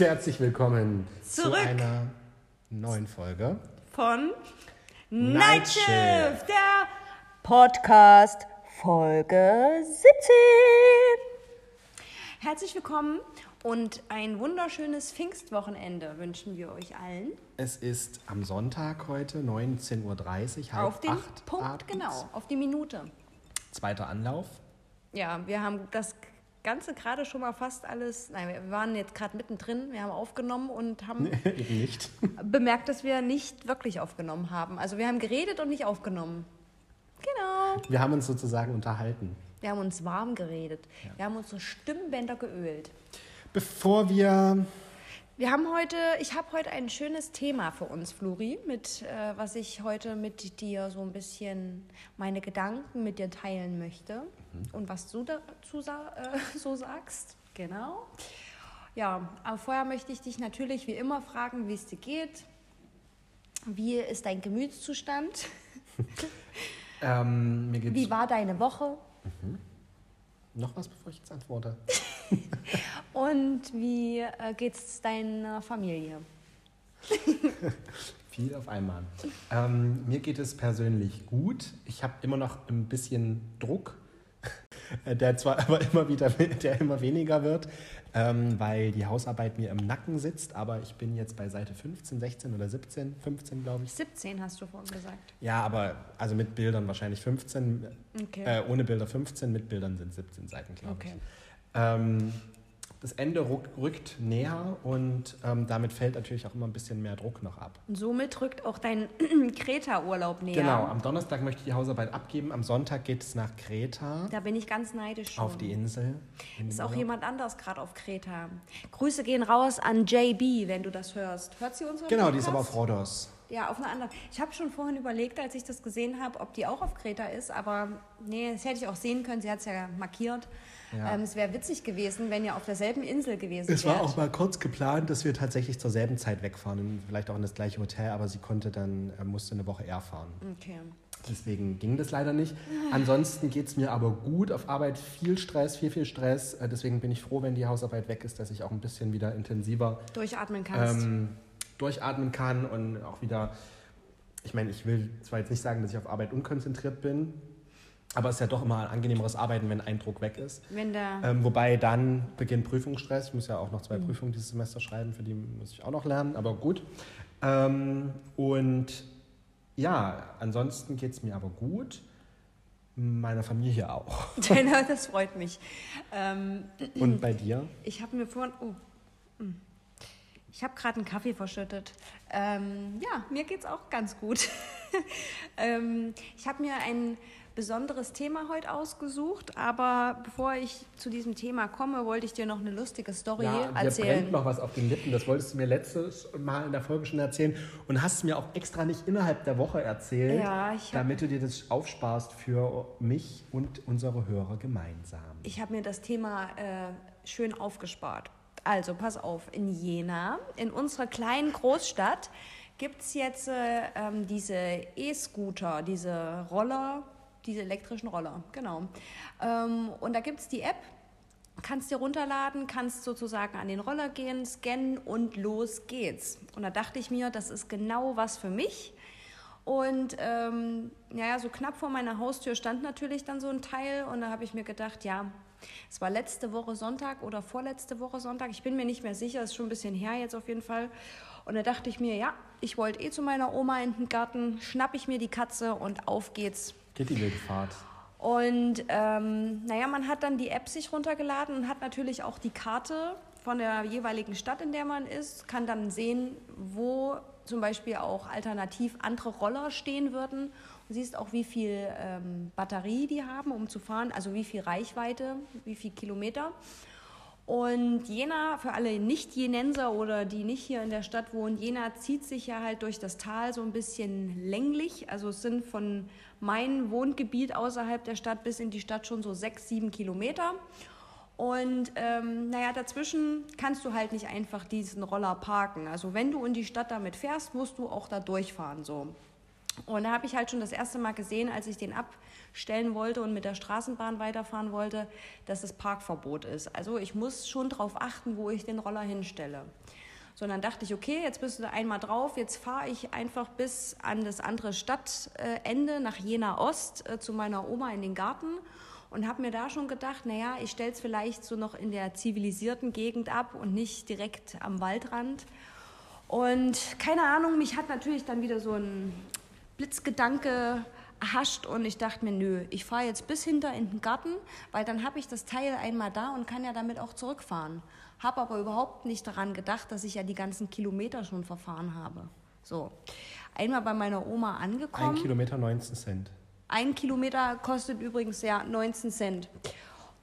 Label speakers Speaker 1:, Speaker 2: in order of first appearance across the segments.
Speaker 1: herzlich willkommen
Speaker 2: Zurück.
Speaker 1: zu einer neuen Folge.
Speaker 2: von
Speaker 1: Night
Speaker 2: Night
Speaker 1: Shift.
Speaker 2: Shift, der Podcast Folge 17. Herzlich willkommen und ein wunderschönes Pfingstwochenende wünschen wir euch allen.
Speaker 1: Es ist am Sonntag heute, 19.30 Uhr, halb
Speaker 2: auf den
Speaker 1: acht
Speaker 2: Punkt,
Speaker 1: abends.
Speaker 2: genau, auf die Minute.
Speaker 1: Zweiter Anlauf.
Speaker 2: Ja, wir haben das Ganze gerade schon mal fast alles, nein, wir waren jetzt gerade mittendrin, wir haben aufgenommen und haben
Speaker 1: nicht.
Speaker 2: bemerkt, dass wir nicht wirklich aufgenommen haben. Also wir haben geredet und nicht aufgenommen. Genau.
Speaker 1: Wir haben uns sozusagen unterhalten.
Speaker 2: Wir haben uns warm geredet. Wir haben unsere Stimmbänder geölt.
Speaker 1: Bevor wir
Speaker 2: Wir haben heute, ich habe heute ein schönes Thema für uns, Flori, mit äh, was ich heute mit dir so ein bisschen meine Gedanken mit dir teilen möchte und was du dazu äh, so sagst. Genau. Ja, aber vorher möchte ich dich natürlich wie immer fragen, wie es dir geht. Wie ist dein Gemütszustand?
Speaker 1: ähm,
Speaker 2: Wie war deine Woche?
Speaker 1: noch was, bevor ich jetzt antworte.
Speaker 2: Und wie äh, geht es deiner Familie?
Speaker 1: Viel auf einmal. Ähm, mir geht es persönlich gut. Ich habe immer noch ein bisschen Druck, der zwar aber immer wieder, der immer weniger wird, ähm, weil die Hausarbeit mir im Nacken sitzt. Aber ich bin jetzt bei Seite 15, 16 oder 17, 15 glaube ich.
Speaker 2: 17 hast du vorhin gesagt.
Speaker 1: Ja, aber also mit Bildern wahrscheinlich 15,
Speaker 2: Okay.
Speaker 1: äh, ohne Bilder 15, mit Bildern sind 17 Seiten, glaube
Speaker 2: Okay.
Speaker 1: ich. Ähm, das Ende ruck, rückt näher und ähm, damit fällt natürlich auch immer ein bisschen mehr Druck noch ab.
Speaker 2: Und somit rückt auch dein Kreta-Urlaub näher.
Speaker 1: Genau, am Donnerstag möchte ich die Hausarbeit abgeben, am Sonntag geht es nach Kreta,
Speaker 2: Da bin ich ganz neidisch schon.
Speaker 1: auf die Insel. in
Speaker 2: Ist auch jemand anders gerade auf Kreta. Grüße gehen raus an JB, wenn du das hörst. Hört sie unseren
Speaker 1: Genau, die ist aber auf Rhodos.
Speaker 2: Ja, auf einer anderen. Ich habe schon vorhin überlegt, als ich das gesehen habe, ob die auch auf Kreta ist, aber nee, das hätte ich auch sehen können. Sie hat es ja markiert.
Speaker 1: Ja.
Speaker 2: Ähm, es wäre witzig gewesen, wenn ihr auf derselben Insel gewesen
Speaker 1: Es
Speaker 2: wärt.
Speaker 1: war auch mal kurz geplant, dass wir tatsächlich zur selben Zeit wegfahren, und vielleicht auch in das gleiche Hotel, aber sie konnte dann, äh, musste eine Woche eher fahren.
Speaker 2: Okay.
Speaker 1: Deswegen ging das leider nicht. Ansonsten geht es mir aber gut auf Arbeit. Viel Stress, viel, viel Stress. Äh, Deswegen bin ich froh, wenn die Hausarbeit weg ist, dass ich auch ein bisschen wieder intensiver
Speaker 2: Durchatmen kannst.
Speaker 1: ähm, durchatmen kann und auch wieder. Ich meine, ich will zwar jetzt nicht sagen, dass ich auf Arbeit unkonzentriert bin, aber es ist ja doch immer ein angenehmeres Arbeiten, wenn ein Druck weg ist.
Speaker 2: wenn der.
Speaker 1: Ähm, wobei dann beginnt Prüfungsstress. Ich muss ja auch noch
Speaker 2: Mhm.
Speaker 1: zwei Prüfungen dieses Semester schreiben, für die muss ich auch noch lernen, aber gut. Ähm, und ja, ansonsten geht es mir aber gut. Meiner Familie auch.
Speaker 2: Genau, das freut mich. Ähm,
Speaker 1: Und bei dir?
Speaker 2: ich habe mir vorhin. Oh. Ich habe gerade einen Kaffee verschüttet. Ähm, ja, mir geht's auch ganz gut. ähm, ich habe mir ein besonderes Thema heute ausgesucht, aber bevor ich zu diesem Thema komme, wollte ich dir noch eine lustige Story
Speaker 1: Ja,
Speaker 2: erzählen.
Speaker 1: brennt noch was auf den Lippen. Das wolltest du mir letztes Mal in der Folge schon erzählen und hast es mir auch extra nicht innerhalb der Woche erzählt,
Speaker 2: Ja,
Speaker 1: damit du dir das aufsparst für mich und unsere Hörer gemeinsam.
Speaker 2: Ich habe mir das Thema äh, schön aufgespart. Also, pass auf, in Jena, in unserer kleinen Großstadt, gibt es jetzt äh, ähm, diese E-Scooter, diese Roller, diese elektrischen Roller, genau. Ähm, und da gibt es die App, kannst dir runterladen, kannst sozusagen an den Roller gehen, scannen und los geht's. Und da dachte ich mir, das ist genau was für mich. Und ähm, naja, so knapp vor meiner Haustür stand natürlich dann so ein Teil und da habe ich mir gedacht, ja, es war letzte Woche Sonntag oder vorletzte Woche Sonntag, ich bin mir nicht mehr sicher, ist schon ein bisschen her jetzt auf jeden Fall. Und da dachte ich mir, ja, ich wollte eh zu meiner Oma in den Garten, schnapp ich mir die Katze und auf geht's.
Speaker 1: Geht die Wildfahrt.
Speaker 2: Und ähm, naja, man hat dann die App sich runtergeladen und hat natürlich auch die Karte von der jeweiligen Stadt, in der man ist, kann dann sehen, wo zum Beispiel auch alternativ andere Roller stehen würden. Du siehst auch, wie viel ähm, Batterie die haben, um zu fahren, also wie viel Reichweite, wie viel Kilometer. Und Jena, für alle Nicht-Jenenser oder die nicht hier in der Stadt wohnen, Jena zieht sich ja halt durch das Tal so ein bisschen länglich. Also es sind von meinem Wohngebiet außerhalb der Stadt bis in die Stadt schon so sechs, sieben Kilometer. Und ähm, naja, dazwischen kannst du halt nicht einfach diesen Roller parken. Also wenn du in die Stadt damit fährst, musst du auch da durchfahren so. Und da habe ich halt schon das erste Mal gesehen, als ich den abstellen wollte und mit der Straßenbahn weiterfahren wollte, dass es Parkverbot ist. Also ich muss schon darauf achten, wo ich den Roller hinstelle. So, dann dachte ich, okay, jetzt bist du einmal drauf, jetzt fahre ich einfach bis an das andere Stadtende nach Jena Ost äh, zu meiner Oma in den Garten und habe mir da schon gedacht, naja, ich stelle es vielleicht so noch in der zivilisierten Gegend ab und nicht direkt am Waldrand. Und keine Ahnung, mich hat natürlich dann wieder so ein Blitzgedanke erhascht und ich dachte mir, nö, ich fahre jetzt bis hinter in den Garten, weil dann habe ich das Teil einmal da und kann ja damit auch zurückfahren. Habe aber überhaupt nicht daran gedacht, dass ich ja die ganzen Kilometer schon verfahren habe. So, einmal bei meiner Oma angekommen.
Speaker 1: Ein Kilometer 19 Cent.
Speaker 2: Ein Kilometer kostet übrigens ja 19 Cent.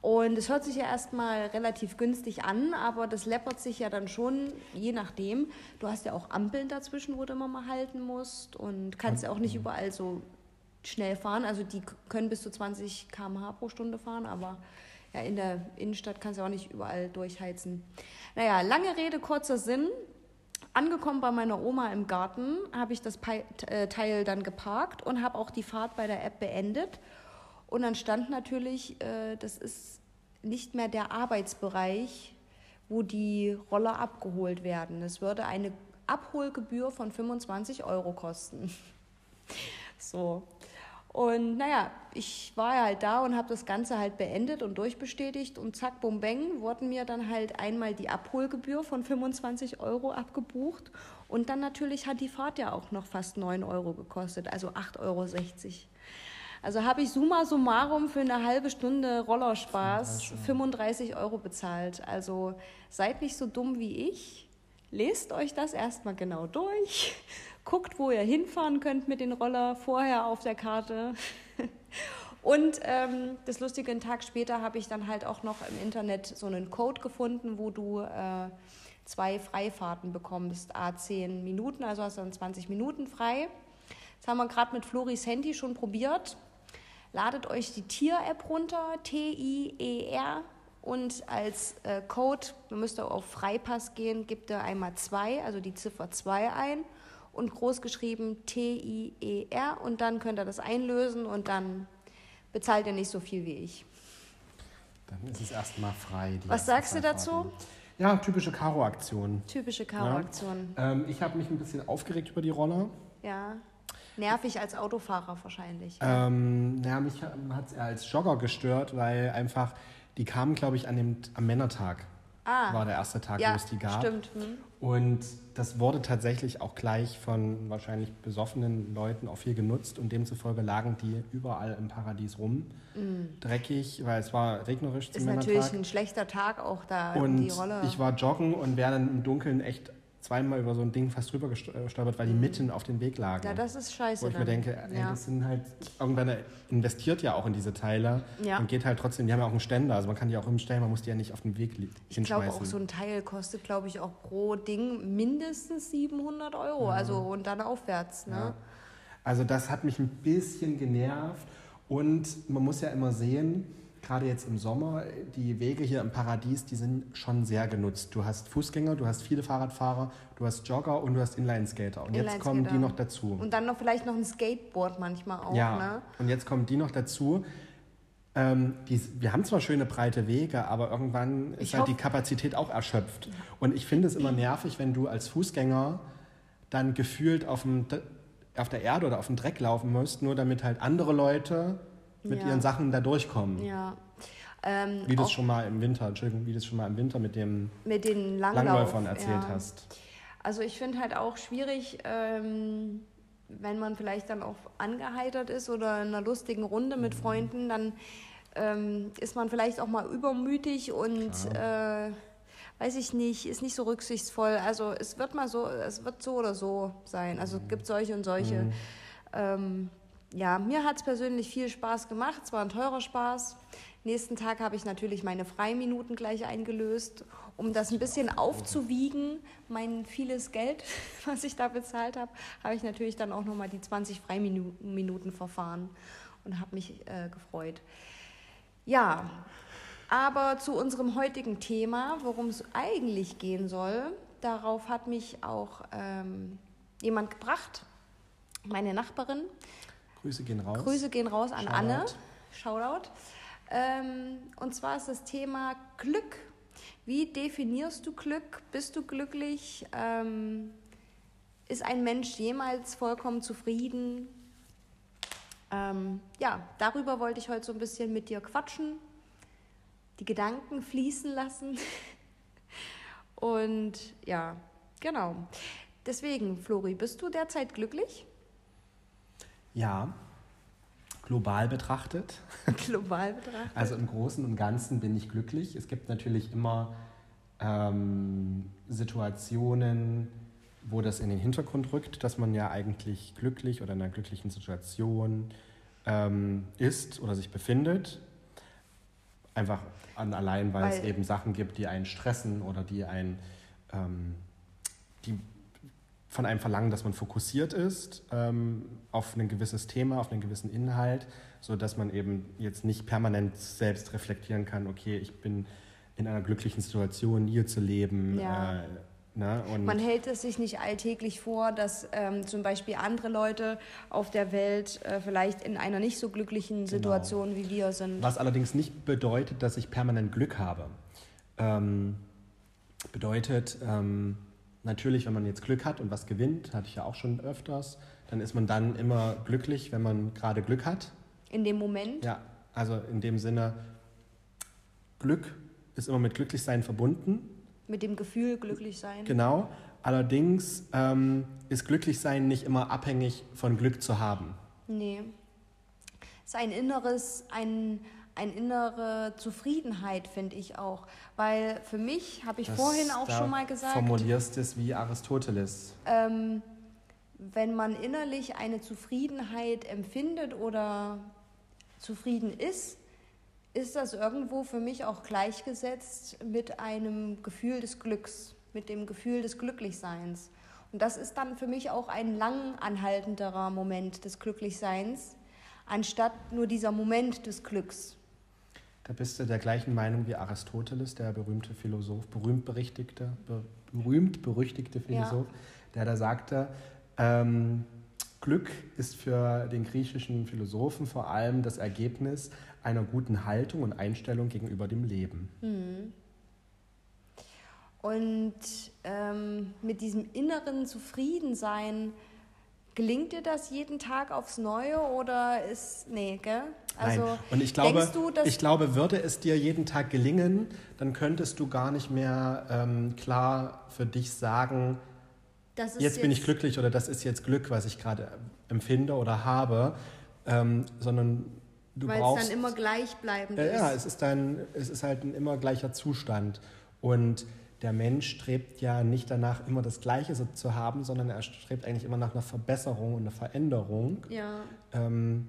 Speaker 2: Und es hört sich ja erstmal relativ günstig an, aber das läppert sich ja dann schon, je nachdem. Du hast ja auch Ampeln dazwischen, wo du immer mal halten musst und kannst ja auch nicht überall so schnell fahren. Also die können bis zu 20 km/h pro Stunde fahren, aber ja, in der Innenstadt kannst du auch nicht überall durchheizen. Naja, lange Rede, kurzer Sinn. Angekommen bei meiner Oma im Garten habe ich das äh, Teil dann geparkt und habe auch die Fahrt bei der App beendet und dann stand natürlich, äh, das ist nicht mehr der Arbeitsbereich, wo die Roller abgeholt werden. Es würde eine Abholgebühr von 25 Euro kosten. so. Und naja, ich war ja halt da und habe das Ganze halt beendet und durchbestätigt und zack, bum, bang, wurden mir dann halt einmal die Abholgebühr von 25 Euro abgebucht und dann natürlich hat die Fahrt ja auch noch fast 9 Euro gekostet, also 8,60 Euro. Also habe ich summa summarum für eine halbe Stunde Rollerspaß 35 Euro bezahlt. Also seid nicht so dumm wie ich. Lest euch das erstmal genau durch. Guckt, wo ihr hinfahren könnt mit den Roller vorher auf der Karte. Und ähm, das Lustige, einen Tag später habe ich dann halt auch noch im Internet so einen Code gefunden, wo du äh, zwei Freifahrten bekommst, a 10 Minuten, also hast du dann 20 Minuten frei. Das haben wir gerade mit Floris Handy schon probiert. Ladet euch die Tier-App runter, T-I-E-R. Und als äh, Code, müsst ihr auf Freipass gehen, gebt ihr einmal 2, also die Ziffer 2 ein und groß geschrieben T-I-E-R und dann könnt ihr das einlösen und dann bezahlt ihr nicht so viel wie ich.
Speaker 1: Dann ist es erstmal frei.
Speaker 2: Was sagst du dazu?
Speaker 1: Ja, typische Karo-Aktion.
Speaker 2: Typische Karo-Aktion.
Speaker 1: Ja. Ähm, ich habe mich ein bisschen aufgeregt über die Roller.
Speaker 2: Ja. Nervig als Autofahrer wahrscheinlich.
Speaker 1: Ähm, ja, mich hat es eher als Jogger gestört, weil einfach, die kamen, glaube ich, an dem, am Männertag. Ah. War der erste Tag, ja, wo es die gab.
Speaker 2: Stimmt. Hm.
Speaker 1: Und das wurde tatsächlich auch gleich von wahrscheinlich besoffenen Leuten auch viel genutzt und demzufolge lagen die überall im Paradies rum. Mm. Dreckig, weil es war regnerisch
Speaker 2: zum Ist natürlich ein schlechter Tag auch da
Speaker 1: und die Rolle. Ich war joggen und wäre dann im Dunkeln echt zweimal über so ein Ding fast drüber gestolpert, weil die mhm. mitten auf dem Weg lagen.
Speaker 2: Ja, das ist scheiße.
Speaker 1: Wo ich
Speaker 2: dann.
Speaker 1: mir denke, ey, das sind halt, irgendwann investiert ja auch in diese Teile ja. und geht halt trotzdem, die haben ja auch einen Ständer, also man kann die auch umstellen, man muss die ja nicht auf den Weg hinschmeißen.
Speaker 2: Ich glaube auch, so ein Teil kostet, glaube ich, auch pro Ding mindestens 700 Euro, ja. also und dann aufwärts. Ne? Ja.
Speaker 1: Also das hat mich ein bisschen genervt und man muss ja immer sehen, gerade jetzt im Sommer, die Wege hier im Paradies, die sind schon sehr genutzt. Du hast Fußgänger, du hast viele Fahrradfahrer, du hast Jogger und du hast Inline-Skater. Und Inline jetzt kommen die noch dazu.
Speaker 2: Und dann noch vielleicht noch ein Skateboard manchmal auch.
Speaker 1: Ja,
Speaker 2: ne?
Speaker 1: und jetzt kommen die noch dazu. Ähm, die, wir haben zwar schöne breite Wege, aber irgendwann ist ich halt die Kapazität auch erschöpft. Und ich finde es immer nervig, wenn du als Fußgänger dann gefühlt auf, dem, auf der Erde oder auf dem Dreck laufen musst, nur damit halt andere Leute mit ja. ihren Sachen da durchkommen.
Speaker 2: Ja.
Speaker 1: Ähm, wie du es schon mal im Winter, Entschuldigung, wie du es schon mal im Winter mit dem
Speaker 2: mit den Langlauf,
Speaker 1: Langläufern erzählt ja. hast.
Speaker 2: Also ich finde halt auch schwierig, ähm, wenn man vielleicht dann auch angeheitert ist oder in einer lustigen Runde mit mhm. Freunden, dann ähm, ist man vielleicht auch mal übermütig und äh, weiß ich nicht, ist nicht so rücksichtsvoll. Also es wird mal so, es wird so oder so sein. Also es mhm. gibt solche und solche. Mhm. Ja, mir hat es persönlich viel Spaß gemacht. Es war ein teurer Spaß. Nächsten Tag habe ich natürlich meine Freiminuten gleich eingelöst, um das ein bisschen aufzuwiegen. Mein vieles Geld, was ich da bezahlt habe, habe ich natürlich dann auch nochmal die 20 Freiminuten verfahren und habe mich äh, gefreut. Ja, aber zu unserem heutigen Thema, worum es eigentlich gehen soll, darauf hat mich auch ähm, jemand gebracht, meine Nachbarin.
Speaker 1: Grüße gehen raus.
Speaker 2: Grüße gehen raus an
Speaker 1: Shoutout.
Speaker 2: Anne. Shoutout. Ähm, und zwar ist das Thema Glück. Wie definierst du Glück? Bist du glücklich? Ähm, ist ein Mensch jemals vollkommen zufrieden? Ähm, ja, darüber wollte ich heute so ein bisschen mit dir quatschen, die Gedanken fließen lassen. Und ja, genau. Deswegen, Flori, bist du derzeit glücklich?
Speaker 1: Ja, global betrachtet.
Speaker 2: Global betrachtet.
Speaker 1: Also im Großen und Ganzen bin ich glücklich. Es gibt natürlich immer ähm, Situationen, wo das in den Hintergrund rückt, dass man ja eigentlich glücklich oder in einer glücklichen Situation ähm, ist oder sich befindet. Einfach an, allein, weil, es
Speaker 2: Weil-
Speaker 1: eben Sachen gibt, die einen stressen oder die einen, ähm, die von einem verlangen, dass man fokussiert ist ähm, auf ein gewisses Thema, auf einen gewissen Inhalt, so dass man eben jetzt nicht permanent selbst reflektieren kann, okay, ich bin in einer glücklichen Situation, hier zu leben.
Speaker 2: Ja.
Speaker 1: Äh, ne? und
Speaker 2: Man hält es sich nicht alltäglich vor, dass ähm, zum Beispiel andere Leute auf der Welt äh, vielleicht in einer nicht so glücklichen Situation wie wir sind.
Speaker 1: Was allerdings nicht bedeutet, dass ich permanent Glück habe. Ähm, bedeutet ähm, natürlich, wenn man jetzt Glück hat und was gewinnt, hatte ich ja auch schon öfters, dann ist man dann immer glücklich, wenn man gerade Glück hat.
Speaker 2: In dem Moment.
Speaker 1: Ja, also in dem Sinne, Glück ist immer mit Glücklichsein verbunden.
Speaker 2: Mit dem Gefühl glücklich sein.
Speaker 1: Genau. Allerdings ähm, ist Glücklichsein nicht immer abhängig von Glück zu haben.
Speaker 2: Nee. Es ist ein inneres, ein, ein innere Zufriedenheit, finde ich auch. Weil für mich, habe ich
Speaker 1: Das-
Speaker 2: vorhin auch schon mal gesagt,
Speaker 1: Formulierst es wie Aristoteles.
Speaker 2: ähm, wenn man innerlich eine Zufriedenheit empfindet oder zufrieden ist, ist das irgendwo für mich auch gleichgesetzt mit einem Gefühl des Glücks, mit dem Gefühl des Glücklichseins. Und das ist dann für mich auch ein lang anhaltenderer Moment des Glücklichseins, anstatt nur dieser Moment des Glücks.
Speaker 1: Da bist du der gleichen Meinung wie Aristoteles, der berühmte Philosoph, berühmt berichtigte, be, berühmt berüchtigte Philosoph, der da sagte, ähm, Glück ist für den griechischen Philosophen vor allem das Ergebnis einer guten Haltung und Einstellung gegenüber dem Leben.
Speaker 2: Und ähm, mit diesem inneren Zufriedensein, gelingt dir das jeden Tag aufs Neue oder ist, nee, gell? Also,
Speaker 1: Nein. Und ich glaube,
Speaker 2: du,
Speaker 1: ich glaube, würde es dir jeden Tag gelingen, dann könntest du gar nicht mehr ähm, klar für dich sagen,
Speaker 2: ist
Speaker 1: jetzt bin ich glücklich oder das ist jetzt Glück, was ich gerade empfinde oder habe, ähm, sondern du
Speaker 2: Weil es
Speaker 1: brauchst.
Speaker 2: dann immer gleichbleibend
Speaker 1: ja,
Speaker 2: ist.
Speaker 1: ja, es ist dann, es ist halt ein immer gleicher Zustand und der Mensch strebt ja nicht danach, immer das Gleiche zu haben, sondern er strebt eigentlich immer nach einer Verbesserung und einer Veränderung.
Speaker 2: ja.
Speaker 1: Ähm,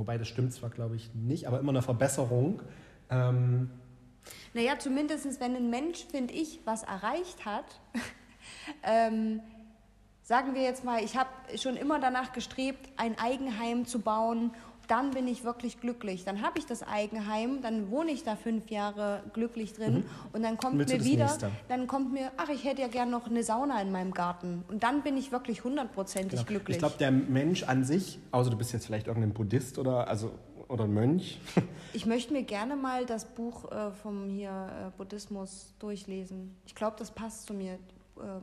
Speaker 1: wobei das stimmt zwar, glaube ich, nicht, aber immer eine Verbesserung. Ähm,
Speaker 2: Naja, zumindest wenn ein Mensch, finde ich, was erreicht hat, ähm, sagen wir jetzt mal, ich habe schon immer danach gestrebt, ein Eigenheim zu bauen, dann bin ich wirklich glücklich. Dann habe ich das Eigenheim, dann wohne ich da fünf Jahre glücklich drin und dann kommt
Speaker 1: Willst
Speaker 2: mir
Speaker 1: das
Speaker 2: wieder,
Speaker 1: nächste?
Speaker 2: dann kommt mir, ach, ich hätte ja gern noch eine Sauna in meinem Garten und dann bin ich wirklich hundertprozentig
Speaker 1: genau.
Speaker 2: glücklich.
Speaker 1: Ich glaube, der Mensch an sich, außer du bist jetzt vielleicht irgendein Buddhist oder, also, oder ein Mönch,
Speaker 2: Ich möchte mir gerne mal das Buch äh, vom hier äh, Buddhismus durchlesen. Ich glaube, das passt zu mir, äh,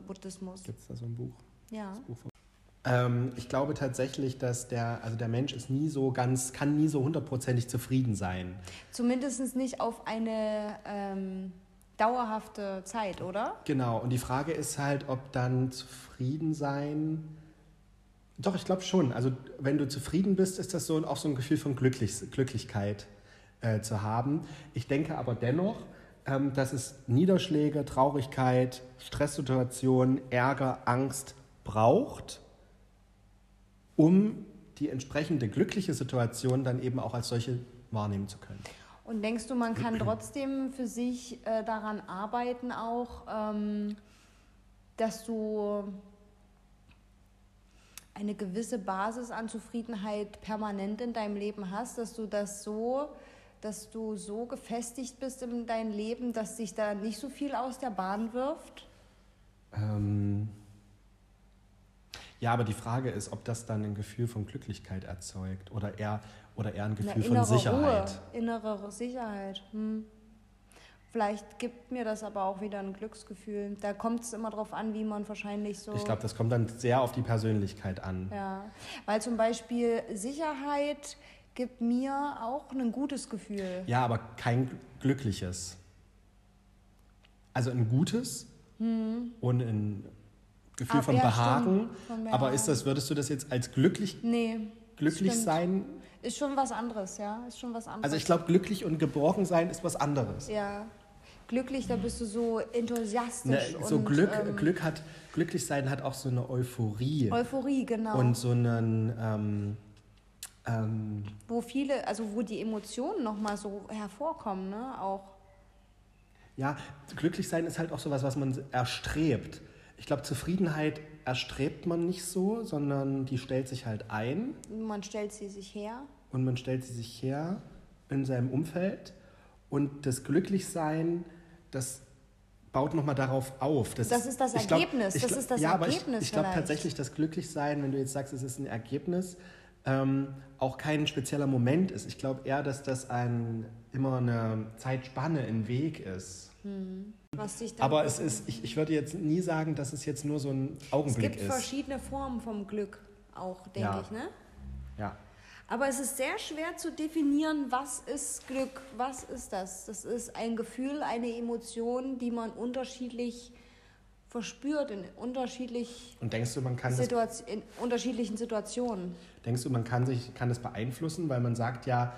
Speaker 2: Buddhismus.
Speaker 1: gibt es da so ein Buch?
Speaker 2: Ja.
Speaker 1: Buch von- Ähm, ich glaube tatsächlich, dass der, also der Mensch ist nie so ganz, kann nie so hundertprozentig zufrieden sein.
Speaker 2: Zumindest nicht auf eine ähm, dauerhafte Zeit, oder?
Speaker 1: Genau, und die Frage ist halt, ob dann zufrieden sein. Doch, ich glaube schon. Also, wenn du zufrieden bist, ist das so auch so ein Gefühl von Glücklich Glücklichkeit äh, zu haben. Ich denke aber dennoch, ähm, dass es Niederschläge, Traurigkeit, Stresssituationen, Ärger, Angst braucht, um die entsprechende glückliche Situation dann eben auch als solche wahrnehmen zu können.
Speaker 2: Und denkst du, man kann trotzdem für sich äh, daran arbeiten, auch, ähm, dass du eine gewisse Basis an Zufriedenheit permanent in deinem Leben hast, dass du das so, dass du so gefestigt bist in deinem Leben, dass sich da nicht so viel aus der Bahn wirft?
Speaker 1: Ähm Ja, aber die Frage ist, ob das dann ein Gefühl von Glücklichkeit erzeugt oder eher, oder eher ein Gefühl von
Speaker 2: innere
Speaker 1: Sicherheit.
Speaker 2: Ruhe, innere Sicherheit. Hm. Vielleicht gibt mir das aber auch wieder ein Glücksgefühl. Da kommt es immer darauf an, wie man wahrscheinlich so.
Speaker 1: Ich glaube, das kommt dann sehr auf die Persönlichkeit an.
Speaker 2: Ja, weil zum Beispiel Sicherheit gibt mir auch ein gutes Gefühl.
Speaker 1: Ja, aber kein glückliches. Also ein gutes und ein Gefühl.
Speaker 2: Ah,
Speaker 1: von
Speaker 2: ja,
Speaker 1: Behagen.
Speaker 2: Von
Speaker 1: Aber ist das, würdest du das jetzt als glücklich,
Speaker 2: Nee.
Speaker 1: glücklich
Speaker 2: stimmt.
Speaker 1: sein?
Speaker 2: Ist schon was anderes, ja. Ist schon was anderes.
Speaker 1: Also ich glaube, glücklich und geborgen sein ist was anderes.
Speaker 2: Ja. Glücklich, da bist du so enthusiastisch.
Speaker 1: Ne, so
Speaker 2: und,
Speaker 1: Glück,
Speaker 2: ähm,
Speaker 1: Glück hat, glücklich sein hat auch so eine Euphorie
Speaker 2: Euphorie, genau.
Speaker 1: und so einen, ähm, ähm,
Speaker 2: wo viele, also wo die Emotionen nochmal so hervorkommen, ne? Auch.
Speaker 1: ja, glücklich sein ist halt auch sowas, was man erstrebt. Ich glaube, Zufriedenheit erstrebt man nicht so, sondern die stellt sich halt ein
Speaker 2: Man stellt sie sich her.
Speaker 1: und man stellt sie sich her in seinem Umfeld und das Glücklichsein, das baut nochmal darauf auf.
Speaker 2: Das ist das
Speaker 1: ich glaub-
Speaker 2: Ergebnis,
Speaker 1: ich
Speaker 2: das
Speaker 1: glaub-
Speaker 2: ist das
Speaker 1: ja, aber
Speaker 2: Ergebnis
Speaker 1: Ich, ich glaube tatsächlich, das Glücklichsein, wenn du jetzt sagst, es ist ein Ergebnis, ähm, auch kein spezieller Moment ist. Ich glaube eher, dass das ein, immer eine Zeitspanne, ein Weg ist.
Speaker 2: Was dich dann
Speaker 1: Aber es ist, ich, ich würde jetzt nie sagen, dass es jetzt nur so ein
Speaker 2: es
Speaker 1: Augenblick
Speaker 2: gibt
Speaker 1: ist.
Speaker 2: verschiedene Formen vom Glück auch, denke
Speaker 1: Ja.
Speaker 2: ich, ne?
Speaker 1: Ja.
Speaker 2: Aber es ist sehr schwer zu definieren, was ist Glück, was ist das? Das ist ein Gefühl, eine Emotion, die man unterschiedlich verspürt in unterschiedlich
Speaker 1: Und denkst du, man kann das
Speaker 2: Situat in unterschiedlichen Situationen.
Speaker 1: Denkst du, man kann, sich, kann das beeinflussen, weil man sagt ja,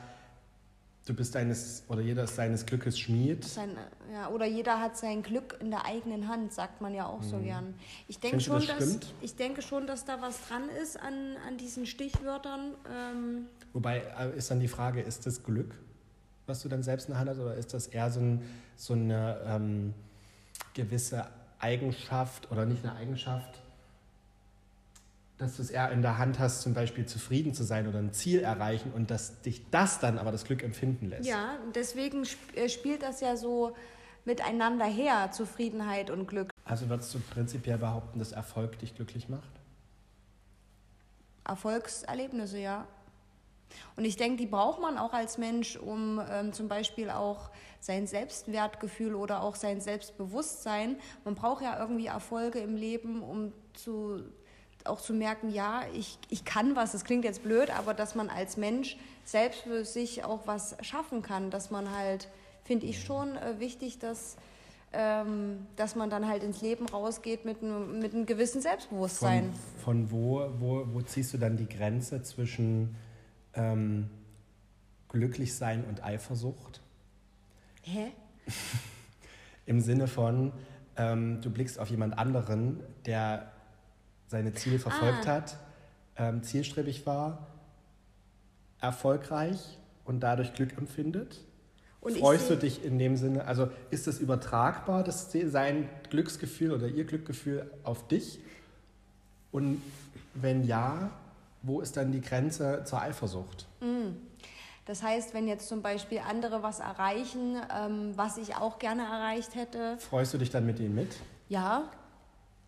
Speaker 1: du bist deines, oder jeder ist seines Glückes Schmied.
Speaker 2: Sein, ja, oder jeder hat sein Glück in der eigenen Hand, sagt man ja auch so gern. Ich
Speaker 1: Mhm. Du,
Speaker 2: schon,
Speaker 1: das
Speaker 2: dass ich denke schon, dass da was dran ist an, an diesen Stichwörtern. Ähm,
Speaker 1: Wobei äh, ist dann die Frage, ist das Glück, was du dann selbst in der Hand hast, oder ist das eher so, ein, so eine ähm, gewisse Eigenschaft oder nicht eine Eigenschaft, dass du es eher in der Hand hast, zum Beispiel zufrieden zu sein oder ein Ziel erreichen und dass dich das dann aber das Glück empfinden lässt?
Speaker 2: ja, deswegen sp äh, spielt das ja so miteinander her, Zufriedenheit und Glück.
Speaker 1: Also würdest du prinzipiell behaupten, dass Erfolg dich glücklich macht?
Speaker 2: Erfolgserlebnisse, ja. Und ich denke, die braucht man auch als Mensch, um ähm, zum Beispiel auch sein Selbstwertgefühl oder auch sein Selbstbewusstsein. Man braucht ja irgendwie Erfolge im Leben, um zu, auch zu merken, ja, ich, ich kann was. Das klingt jetzt blöd, aber dass man als Mensch selbst für sich auch was schaffen kann, dass man halt, finde ich schon äh, wichtig, dass, ähm, dass man dann halt ins Leben rausgeht mit einem, mit einem gewissen Selbstbewusstsein.
Speaker 1: Von, von wo, wo, wo ziehst du dann die Grenze zwischen ähm, Glücklichsein und Eifersucht?
Speaker 2: Hä?
Speaker 1: Im Sinne von, ähm, du blickst auf jemand anderen, der seine Ziele verfolgt
Speaker 2: Ah.
Speaker 1: hat, ähm, zielstrebig war, erfolgreich und dadurch Glück empfindet.
Speaker 2: Und
Speaker 1: Freust du dich in dem Sinne, also ist das übertragbar, das, sein Glücksgefühl oder ihr Glücksgefühl auf dich? Und wenn ja, wo ist dann die Grenze zur Eifersucht?
Speaker 2: Das heißt, wenn jetzt zum Beispiel andere was erreichen, ähm, was ich auch gerne erreicht hätte,
Speaker 1: Freust du dich dann mit ihnen mit?
Speaker 2: ja.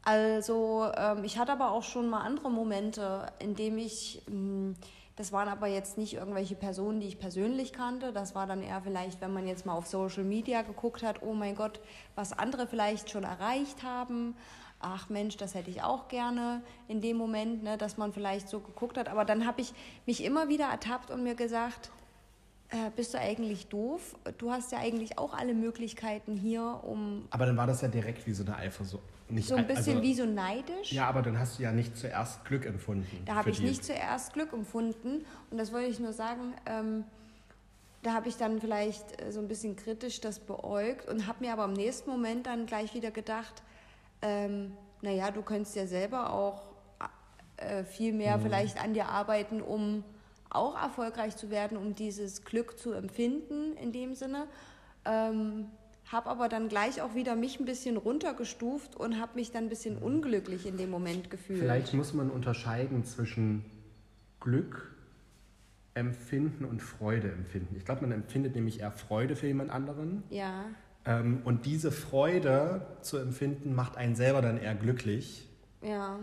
Speaker 2: Also ähm, ich hatte aber auch schon mal andere Momente, in denen ich, mh, das waren aber jetzt nicht irgendwelche Personen, die ich persönlich kannte, das war dann eher vielleicht, wenn man jetzt mal auf Social Media geguckt hat, oh mein Gott, was andere vielleicht schon erreicht haben. Ach Mensch, das hätte ich auch gerne in dem Moment, ne, dass man vielleicht so geguckt hat. Aber dann habe ich mich immer wieder ertappt und mir gesagt, äh, bist du eigentlich doof? Du hast ja eigentlich auch alle Möglichkeiten hier, um
Speaker 1: Aber dann war das ja direkt wie so eine Eifersucht. Nicht
Speaker 2: so ein bisschen
Speaker 1: also,
Speaker 2: wie so neidisch.
Speaker 1: Ja, aber dann hast du ja nicht zuerst Glück empfunden.
Speaker 2: Da habe ich
Speaker 1: die.
Speaker 2: nicht zuerst Glück empfunden. Und das wollte ich nur sagen. Ähm, da habe ich dann vielleicht äh, so ein bisschen kritisch das beäugt und habe mir aber im nächsten Moment dann gleich wieder gedacht, ähm, naja, du könntest ja selber auch äh, viel mehr
Speaker 1: Mhm.
Speaker 2: vielleicht an dir arbeiten, um auch erfolgreich zu werden, um dieses Glück zu empfinden in dem Sinne. Ähm, habe aber dann gleich auch wieder mich ein bisschen runtergestuft und habe mich dann ein bisschen unglücklich in dem Moment gefühlt.
Speaker 1: Vielleicht muss man unterscheiden zwischen Glück empfinden und Freude empfinden. Ich glaube, man empfindet nämlich eher Freude für jemand anderen.
Speaker 2: Ja,
Speaker 1: Ähm, und diese Freude zu empfinden, macht einen selber dann eher glücklich.
Speaker 2: ja.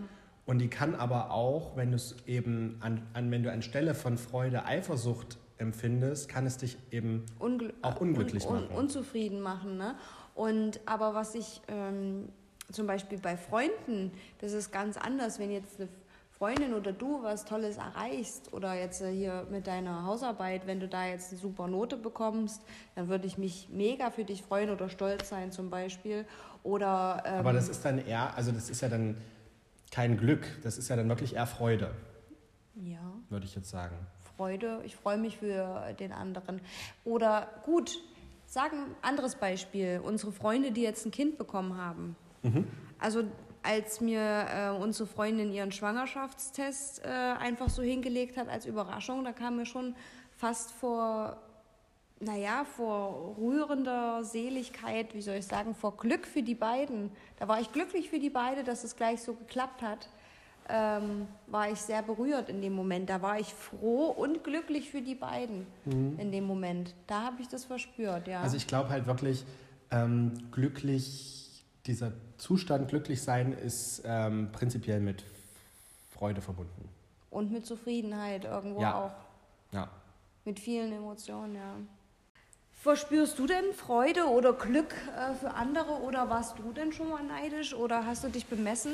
Speaker 1: Und die kann aber auch, wenn du es eben an, an, wenn du anstelle von Freude Eifersucht empfindest, kann es dich eben
Speaker 2: Ungl
Speaker 1: auch unglücklich
Speaker 2: un, un,
Speaker 1: machen.
Speaker 2: unzufrieden machen. Ne? Und aber was ich ähm, zum Beispiel bei Freunden, das ist ganz anders, wenn jetzt eine Freundin oder du was Tolles erreichst oder jetzt äh, hier mit deiner Hausarbeit, wenn du da jetzt eine super Note bekommst, dann würde ich mich mega für dich freuen oder stolz sein zum Beispiel. Oder, ähm,
Speaker 1: aber das ist dann eher, also das ist ja dann kein Glück, das ist ja dann wirklich eher Freude,
Speaker 2: ja.
Speaker 1: würde ich jetzt sagen.
Speaker 2: Freude, ich freue mich für den anderen. Oder gut, sagen anderes Beispiel, unsere Freunde, die jetzt ein Kind bekommen haben.
Speaker 1: Mhm.
Speaker 2: Also als mir äh, unsere Freundin ihren Schwangerschaftstest äh, einfach so hingelegt hat als Überraschung, da kam mir schon fast vor, naja, vor rührender Seligkeit, wie soll ich sagen, vor Glück für die beiden. Da war ich glücklich für die beiden, dass es gleich so geklappt hat. Ähm, war ich sehr berührt in dem Moment. Da war ich froh und glücklich für die beiden in dem Moment. Da habe ich das verspürt, ja.
Speaker 1: Also ich glaube halt wirklich, ähm, glücklich, dieser Zustand glücklich sein ist ähm, prinzipiell mit Freude verbunden.
Speaker 2: und mit Zufriedenheit irgendwo
Speaker 1: Ja.
Speaker 2: auch.
Speaker 1: Ja.
Speaker 2: Mit vielen Emotionen, ja. Verspürst du denn Freude oder Glück äh, für andere oder warst du denn schon mal neidisch oder hast du dich bemessen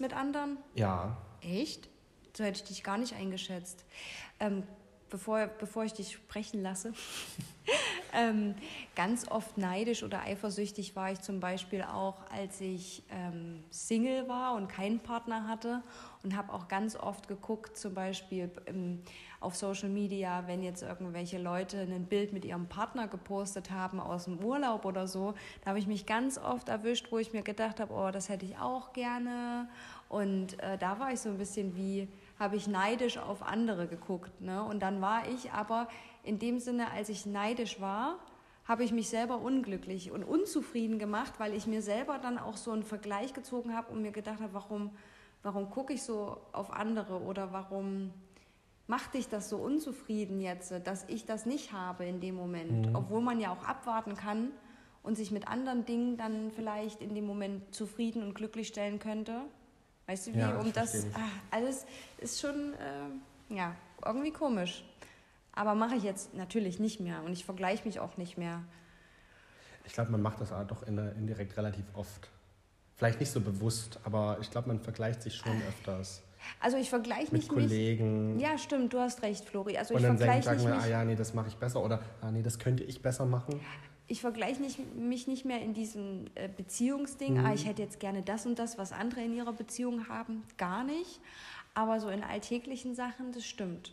Speaker 2: mit anderen?
Speaker 1: Ja.
Speaker 2: Echt? So hätte ich dich gar nicht eingeschätzt. Ähm, bevor, bevor ich dich sprechen lasse, ähm, ganz oft neidisch oder eifersüchtig war ich zum Beispiel auch, als ich ähm, Single war und keinen Partner hatte und habe auch ganz oft geguckt, zum Beispiel ähm, auf Social Media, wenn jetzt irgendwelche Leute ein Bild mit ihrem Partner gepostet haben aus dem Urlaub oder so, da habe ich mich ganz oft erwischt, wo ich mir gedacht habe, oh, das hätte ich auch gerne. Und äh, da war ich so ein bisschen wie, habe ich neidisch auf andere geguckt. Ne? Und dann war ich aber in dem Sinne, als ich neidisch war, habe ich mich selber unglücklich und unzufrieden gemacht, weil ich mir selber dann auch so einen Vergleich gezogen habe und mir gedacht habe, warum, warum gucke ich so auf andere oder warum macht dich das so unzufrieden jetzt, dass ich das nicht habe in dem Moment, obwohl man ja auch abwarten kann und sich mit anderen Dingen dann vielleicht in dem Moment zufrieden und glücklich stellen könnte. Weißt du wie?
Speaker 1: Ja,
Speaker 2: um das
Speaker 1: verstehe dich.
Speaker 2: ah, alles ist schon äh, ja irgendwie komisch. Aber mache ich jetzt natürlich nicht mehr und ich vergleiche mich auch nicht mehr.
Speaker 1: Ich glaube, man macht das aber doch in, indirekt relativ oft. Vielleicht nicht so bewusst, aber ich glaube, man vergleicht sich schon öfters
Speaker 2: Also ich vergleiche
Speaker 1: mit
Speaker 2: mich nicht.
Speaker 1: Kollegen.
Speaker 2: Ja, stimmt, du hast recht, Flori. Also
Speaker 1: und
Speaker 2: ich
Speaker 1: dann
Speaker 2: vergleiche
Speaker 1: sagen wir, ah
Speaker 2: nicht,
Speaker 1: ja, nee, das mache ich besser oder ah, nee, das könnte ich besser machen.
Speaker 2: ich vergleiche nicht, mich nicht mehr in diesem äh, Beziehungsding.
Speaker 1: Mhm.
Speaker 2: Ah, ich hätte jetzt gerne das und das, was andere in ihrer Beziehung haben. Gar nicht. Aber so in alltäglichen Sachen, das stimmt.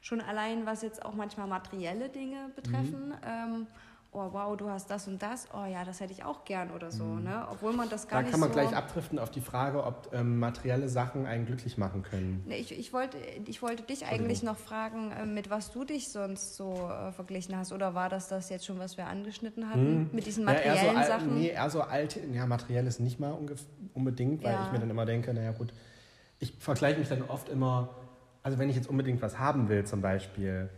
Speaker 2: Schon allein, was jetzt auch manchmal materielle Dinge betreffen. Ähm, oh wow, du hast das und das. Oh ja, das hätte ich auch gern oder so. Ne? Obwohl man das gar
Speaker 1: Mhm. Da
Speaker 2: nicht
Speaker 1: kann man
Speaker 2: so...
Speaker 1: gleich abdriften auf die Frage, ob ähm, materielle Sachen einen glücklich machen können.
Speaker 2: Nee, ich, ich, wollte, ich wollte dich eigentlich noch fragen, äh, mit was du dich sonst so äh, verglichen hast. Oder war das das jetzt schon, was wir angeschnitten hatten? Mit diesen
Speaker 1: Ja, eher so,
Speaker 2: materiellen Sachen?
Speaker 1: Nee, eher so alte, ja, materielles nicht mal unbedingt, weil
Speaker 2: Ja.
Speaker 1: ich mir dann immer denke, naja gut, ich vergleiche mich dann oft immer, also wenn ich jetzt unbedingt was haben will zum Beispiel,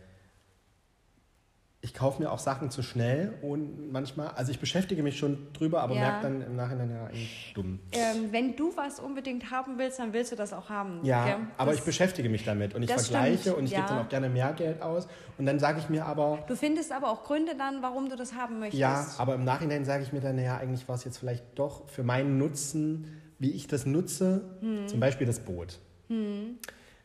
Speaker 1: ich kaufe mir auch Sachen zu schnell und manchmal, also ich beschäftige mich schon drüber, aber
Speaker 2: Ja.
Speaker 1: merke dann im Nachhinein ja eigentlich dumm.
Speaker 2: Ähm, wenn du was unbedingt haben willst, dann willst du das auch haben.
Speaker 1: Ja,
Speaker 2: gell?
Speaker 1: aber
Speaker 2: das,
Speaker 1: ich beschäftige mich damit und ich vergleiche
Speaker 2: stimmt,
Speaker 1: und ich
Speaker 2: ja.
Speaker 1: gebe dann auch gerne mehr Geld aus und dann sage ich mir aber,
Speaker 2: Du findest aber auch Gründe dann, warum du das haben möchtest.
Speaker 1: Ja, aber im Nachhinein sage ich mir dann, naja, eigentlich war es jetzt vielleicht doch für meinen Nutzen, wie ich das nutze,
Speaker 2: Hm.
Speaker 1: zum Beispiel das Boot.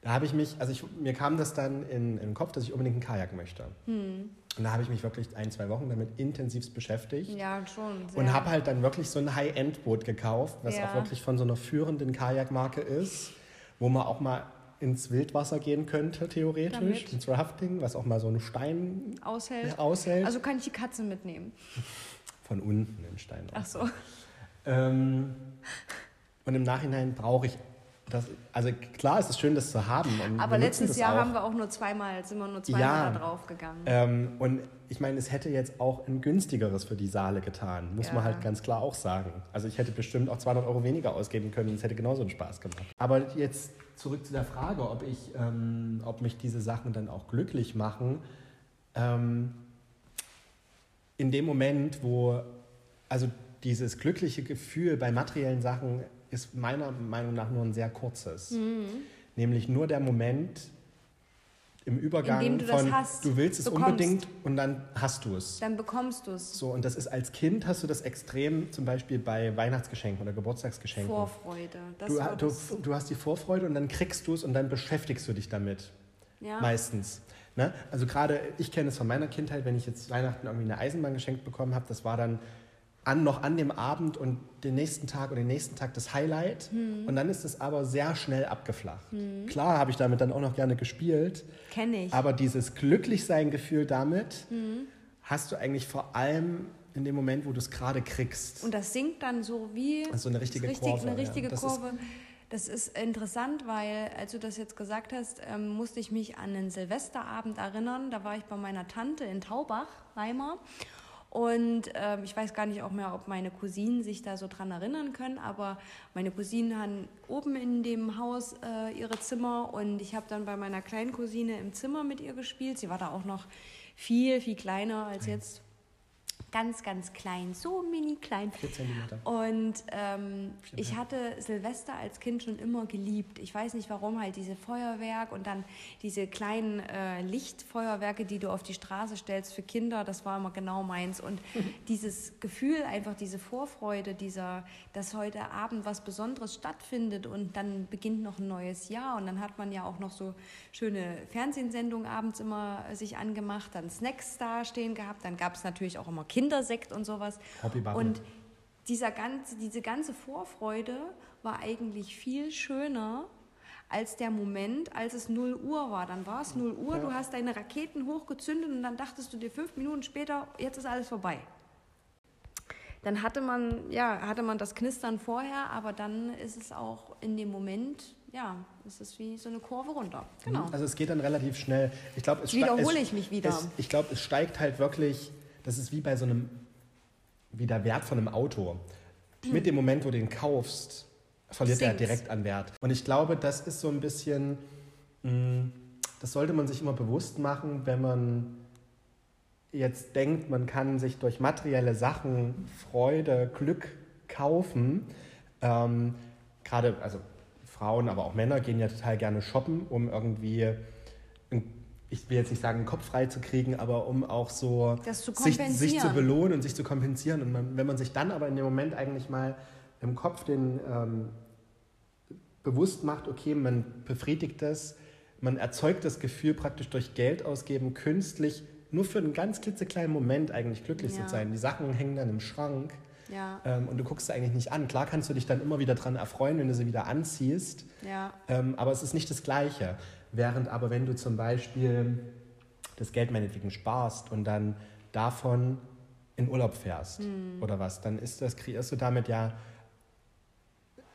Speaker 1: Da habe ich mich, also ich, mir kam das dann in, in den Kopf, dass ich unbedingt ein Kajak möchte.
Speaker 2: Hm.
Speaker 1: Und da habe ich mich wirklich ein, zwei Wochen damit intensivst beschäftigt.
Speaker 2: Ja, schon. Sehr.
Speaker 1: Und habe halt dann wirklich so ein High-End-Boot gekauft, was
Speaker 2: Ja.
Speaker 1: auch wirklich von so einer führenden Kajakmarke ist, wo man auch mal ins Wildwasser gehen könnte, theoretisch,
Speaker 2: Damit.
Speaker 1: ins Rafting, was auch mal so einen Stein
Speaker 2: aushält.
Speaker 1: aushält.
Speaker 2: Also kann ich die Katze mitnehmen.
Speaker 1: von unten den Stein.
Speaker 2: Ach so.
Speaker 1: Ähm, und im Nachhinein brauche ich das. Also klar ist es schön, das zu haben. Und
Speaker 2: Aber letztes Jahr
Speaker 1: auch.
Speaker 2: haben wir auch nur zweimal, sind wir nur zweimal
Speaker 1: Ja.
Speaker 2: da drauf gegangen.
Speaker 1: Ähm, und ich meine, es hätte jetzt auch ein günstigeres für die Saale getan, muss man
Speaker 2: Ja.
Speaker 1: halt ganz klar auch sagen. Also ich hätte bestimmt auch 200 Euro weniger ausgeben können, es hätte genauso einen Spaß gemacht. Aber jetzt zurück zu der Frage, ob, ich, ähm, ob mich diese Sachen dann auch glücklich machen. Ähm, in dem Moment, wo, also dieses glückliche Gefühl bei materiellen Sachen ist meiner Meinung nach nur ein sehr kurzes.
Speaker 2: Mhm.
Speaker 1: Nämlich nur der Moment im Übergang
Speaker 2: In dem du das
Speaker 1: von
Speaker 2: hast,
Speaker 1: du willst es
Speaker 2: bekommst.
Speaker 1: unbedingt und dann hast du es.
Speaker 2: Dann bekommst du es.
Speaker 1: So, und das ist als Kind hast du das extrem zum Beispiel bei Weihnachtsgeschenken oder Geburtstagsgeschenken.
Speaker 2: Vorfreude. Das
Speaker 1: Du, du, du hast die Vorfreude und dann kriegst du es und dann beschäftigst du dich damit.
Speaker 2: ja.
Speaker 1: Meistens. Ne? Also gerade, ich kenne es von meiner Kindheit, wenn ich jetzt Weihnachten irgendwie eine Eisenbahn geschenkt bekommen habe, das war dann an, noch an dem Abend und den nächsten Tag und den nächsten Tag das Highlight.
Speaker 2: Hm.
Speaker 1: Und dann ist es aber sehr schnell abgeflacht. Klar habe ich damit dann auch noch gerne gespielt,
Speaker 2: Kenne ich.
Speaker 1: aber dieses Glücklichsein-Gefühl damit
Speaker 2: Hm.
Speaker 1: hast du eigentlich vor allem in dem Moment, wo du es gerade kriegst.
Speaker 2: Und das sinkt dann so wie
Speaker 1: Das ist so eine richtige
Speaker 2: richtig,
Speaker 1: Kurve,
Speaker 2: Eine
Speaker 1: ja.
Speaker 2: richtige
Speaker 1: Das ist-
Speaker 2: Kurve. das ist interessant, weil als du das jetzt gesagt hast, ähm, musste ich mich an einen Silvesterabend erinnern. Da war ich bei meiner Tante in Taubach, Weimar. Und ähm, ich weiß gar nicht auch mehr, ob meine Cousinen sich da so dran erinnern können, aber meine Cousinen haben oben in dem Haus äh, ihre Zimmer und ich habe dann bei meiner kleinen Cousine im Zimmer mit ihr gespielt. Sie war da auch noch viel, viel kleiner als jetzt. Ganz, ganz klein, so mini klein.
Speaker 1: Vier Zentimeter.
Speaker 2: Und ähm, ich hatte Silvester als Kind schon immer geliebt. Ich weiß nicht warum, halt diese Feuerwerk und dann diese kleinen äh, Lichtfeuerwerke, die du auf die Straße stellst für Kinder, das war immer genau meins. Und dieses Gefühl, einfach diese Vorfreude, dieser, dass heute Abend was Besonderes stattfindet und dann beginnt noch ein neues Jahr und dann hat man ja auch noch so schöne Fernsehsendungen abends immer äh, sich angemacht, dann Snacks da stehen gehabt, dann gab es natürlich auch immer Kindersekt und sowas. Und dieser ganze, diese ganze Vorfreude war eigentlich viel schöner als der Moment, als es 0 Uhr war. Dann war es 0 Uhr,
Speaker 1: Ja.
Speaker 2: du hast deine Raketen hochgezündet und dann dachtest du dir fünf Minuten später, jetzt ist alles vorbei. Dann hatte man, ja, hatte man das Knistern vorher, aber dann ist es auch in dem Moment, ja, es ist wie so eine Kurve runter. Genau.
Speaker 1: Also es geht dann relativ schnell. Ich glaube, es
Speaker 2: wiederhole
Speaker 1: es-
Speaker 2: ich mich wieder.
Speaker 1: Es, ich glaube, es steigt halt wirklich, das ist wie bei so einem, wie der Wert von einem Auto. Mit dem Moment, wo du den kaufst, verliert er
Speaker 2: Sinkt's.
Speaker 1: direkt an Wert. Und ich glaube, das ist so ein bisschen, mh, das sollte man sich immer bewusst machen, wenn man jetzt denkt, man kann sich durch materielle Sachen Freude, Glück kaufen. Ähm, Gerade, also Frauen, aber auch Männer gehen ja total gerne shoppen, um irgendwie, ich will jetzt nicht sagen, einen Kopf frei zu kriegen, aber um auch so
Speaker 2: zu
Speaker 1: sich, sich zu belohnen und sich zu kompensieren. Und man, wenn man sich dann aber in dem Moment eigentlich mal im Kopf den ähm, bewusst macht, okay, man befriedigt das, man erzeugt das Gefühl praktisch durch Geld ausgeben, künstlich, nur für einen ganz klitzekleinen Moment eigentlich glücklich
Speaker 2: Ja.
Speaker 1: zu sein. Die Sachen hängen dann im Schrank
Speaker 2: Ja,
Speaker 1: ähm, und du guckst sie eigentlich nicht an. Klar kannst du dich dann immer wieder dran erfreuen, wenn du sie wieder anziehst,
Speaker 2: ja,
Speaker 1: ähm, aber es ist nicht das Gleiche. Während aber, wenn du zum Beispiel das Geld meinetwegen sparst und dann davon in Urlaub fährst oder was, dann ist das, kreierst du damit ja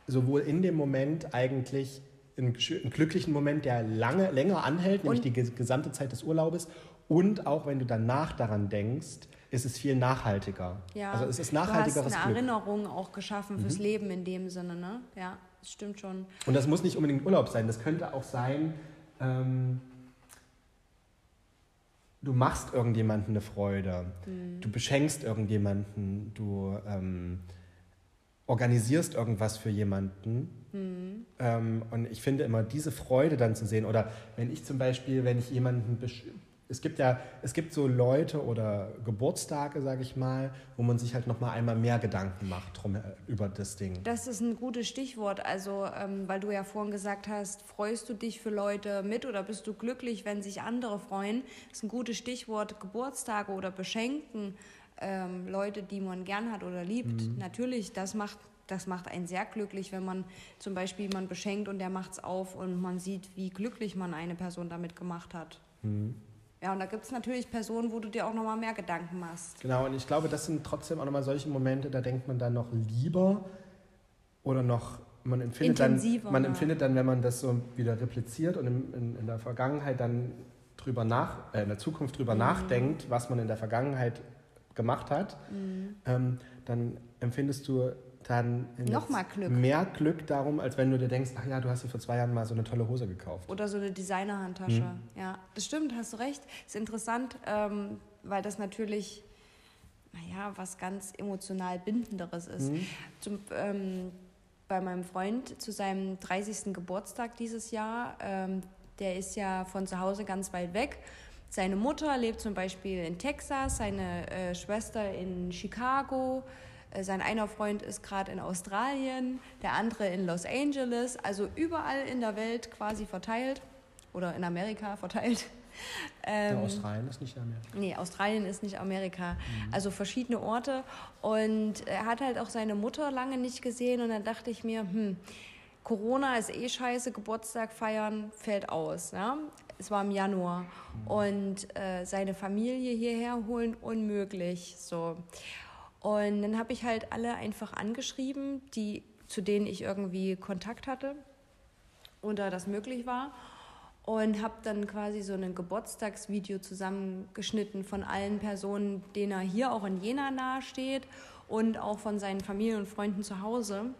Speaker 1: sowohl in dem Moment eigentlich einen, glücklichen Moment, der lange, länger anhält, nämlich
Speaker 2: Und-
Speaker 1: die ges- gesamte Zeit des Urlaubes. Und auch wenn du danach daran denkst, ist es viel nachhaltiger.
Speaker 2: ja.
Speaker 1: Also es ist
Speaker 2: du hast
Speaker 1: nachhaltigeres
Speaker 2: eine
Speaker 1: Glück. Mhm.
Speaker 2: Erinnerung auch geschaffen fürs Leben in dem Sinne, ne? Ja, das stimmt schon.
Speaker 1: Und das muss nicht unbedingt Urlaub sein. Das könnte auch sein, ähm, du machst irgendjemandem eine Freude, du beschenkst irgendjemanden, du ähm, organisierst irgendwas für jemanden. Ähm, und ich finde immer diese Freude dann zu sehen. Oder wenn ich zum Beispiel, wenn ich jemanden besch es gibt ja, es gibt so Leute oder Geburtstage, sage ich mal, wo man sich halt noch mal einmal mehr Gedanken macht drum, äh, über das Ding.
Speaker 2: Das ist ein gutes Stichwort. Also, ähm, weil du ja vorhin gesagt hast, freust du dich für Leute mit oder bist du glücklich, wenn sich andere freuen? Das ist ein gutes Stichwort. Geburtstage oder Beschenken. Ähm, Leute, die man gern hat oder liebt.
Speaker 1: Mhm.
Speaker 2: Natürlich, das macht, das macht einen sehr glücklich, wenn man zum Beispiel jemanden beschenkt und der macht es auf und man sieht, wie glücklich man eine Person damit gemacht hat.
Speaker 1: Mhm.
Speaker 2: Ja, und da gibt es natürlich Personen, wo du dir auch nochmal mehr Gedanken machst.
Speaker 1: Genau, und ich glaube, das sind trotzdem auch nochmal solche Momente, da denkt man dann noch lieber oder noch, man empfindet, dann, man
Speaker 2: ja.
Speaker 1: empfindet dann, wenn man das so wieder repliziert und in, in, in der Vergangenheit dann drüber nach, äh, in der Zukunft
Speaker 2: Mhm.
Speaker 1: drüber nachdenkt, was man in der Vergangenheit gemacht hat,
Speaker 2: Mhm.
Speaker 1: ähm, dann empfindest du dann in
Speaker 2: Noch
Speaker 1: jetzt
Speaker 2: mal Glück.
Speaker 1: mehr Glück darum, als wenn du dir denkst, ach ja, du hast dir vor zwei Jahren mal so eine tolle Hose gekauft.
Speaker 2: Oder so eine Designerhandtasche.
Speaker 1: Mhm.
Speaker 2: Ja, das stimmt, hast du recht. Ist interessant, ähm, weil das natürlich, naja, was ganz emotional Bindenderes ist.
Speaker 1: Mhm.
Speaker 2: Zum, ähm, bei meinem Freund zu seinem 30. Geburtstag dieses Jahr. Ähm, der ist ja von zu Hause ganz weit weg. Seine Mutter lebt zum Beispiel in Texas, seine äh, Schwester in Chicago, sein einer Freund ist gerade in Australien, der andere in Los Angeles, also überall in der Welt quasi verteilt oder in Amerika verteilt.
Speaker 1: Ähm, ja, Australien ist nicht Amerika.
Speaker 2: Nee, Australien ist nicht Amerika. Mhm. Also verschiedene Orte. Und er hat halt auch seine Mutter lange nicht gesehen. Und dann dachte ich mir, hm, Corona ist eh scheiße, Geburtstag feiern fällt aus. Ja? Es war im Januar. Mhm. Und äh, seine Familie hierher holen, unmöglich. So. Und dann habe ich halt alle einfach angeschrieben, die, zu denen ich irgendwie Kontakt hatte da das möglich war und habe dann quasi so ein Geburtstagsvideo zusammengeschnitten von allen Personen, denen er hier auch in Jena nahesteht und auch von seinen Familien und Freunden zu Hause.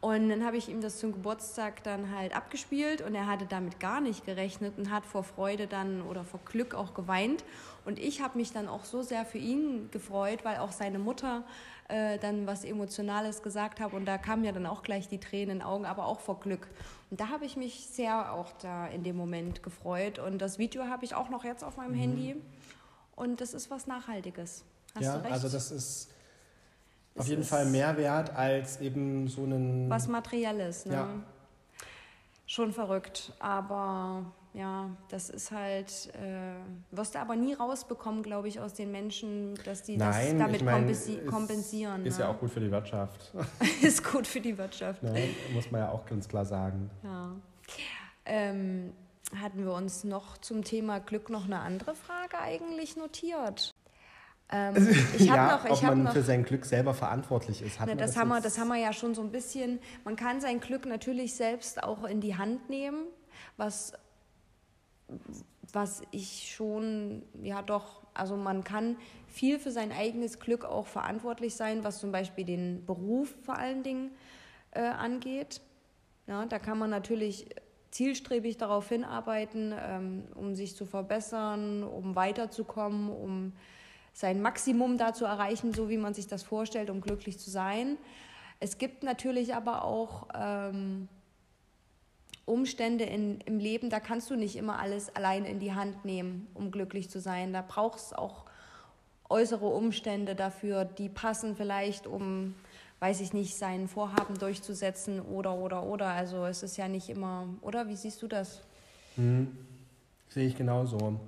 Speaker 2: Und dann habe ich ihm das zum Geburtstag dann halt abgespielt und er hatte damit gar nicht gerechnet und hat vor Freude dann oder vor Glück auch geweint. Und ich habe mich dann auch so sehr für ihn gefreut, weil auch seine Mutter äh, dann was Emotionales gesagt hat und da kamen ja dann auch gleich die Tränen in den Augen, aber auch vor Glück. Und da habe ich mich sehr auch da in dem Moment gefreut und das Video habe ich auch noch jetzt auf meinem mhm. Handy und das ist was Nachhaltiges.
Speaker 1: Hast ja, also das ist auf jeden Fall mehr wert als eben so einen...
Speaker 2: Was Materielles, ne? Ja. Schon verrückt, aber ja, das ist halt, äh, wirst du aber nie rausbekommen, glaube ich, aus den Menschen, dass die
Speaker 1: Nein,
Speaker 2: das damit
Speaker 1: ich mein,
Speaker 2: kompensieren.
Speaker 1: Ist, ne? ja auch gut für die Wirtschaft.
Speaker 2: ist gut für die Wirtschaft.
Speaker 1: Ne? Muss man ja auch ganz klar sagen.
Speaker 2: Ja. Ähm, hatten wir uns noch zum Thema Glück noch eine andere Frage eigentlich notiert?
Speaker 1: Ähm, ich ja, noch, ich ob man noch, für sein Glück selber verantwortlich ist.
Speaker 2: Ne, das, das, haben wir, das haben wir ja schon so ein bisschen. Man kann sein Glück natürlich selbst auch in die Hand nehmen, was was ich schon, ja doch, also man kann viel für sein eigenes Glück auch verantwortlich sein, was zum Beispiel den Beruf vor allen Dingen äh, angeht. Ja, da kann man natürlich zielstrebig darauf hinarbeiten, ähm, um sich zu verbessern, um weiterzukommen, um sein Maximum da zu erreichen, so wie man sich das vorstellt, um glücklich zu sein. Es gibt natürlich aber auch ähm, Umstände in, im Leben, da kannst du nicht immer alles allein in die Hand nehmen, um glücklich zu sein. Da brauchst auch äußere Umstände dafür, die passen vielleicht, um, weiß ich nicht, sein Vorhaben durchzusetzen oder, oder, oder. Also es ist ja nicht immer, oder? Wie siehst du das?
Speaker 1: Hm, sehe ich genauso.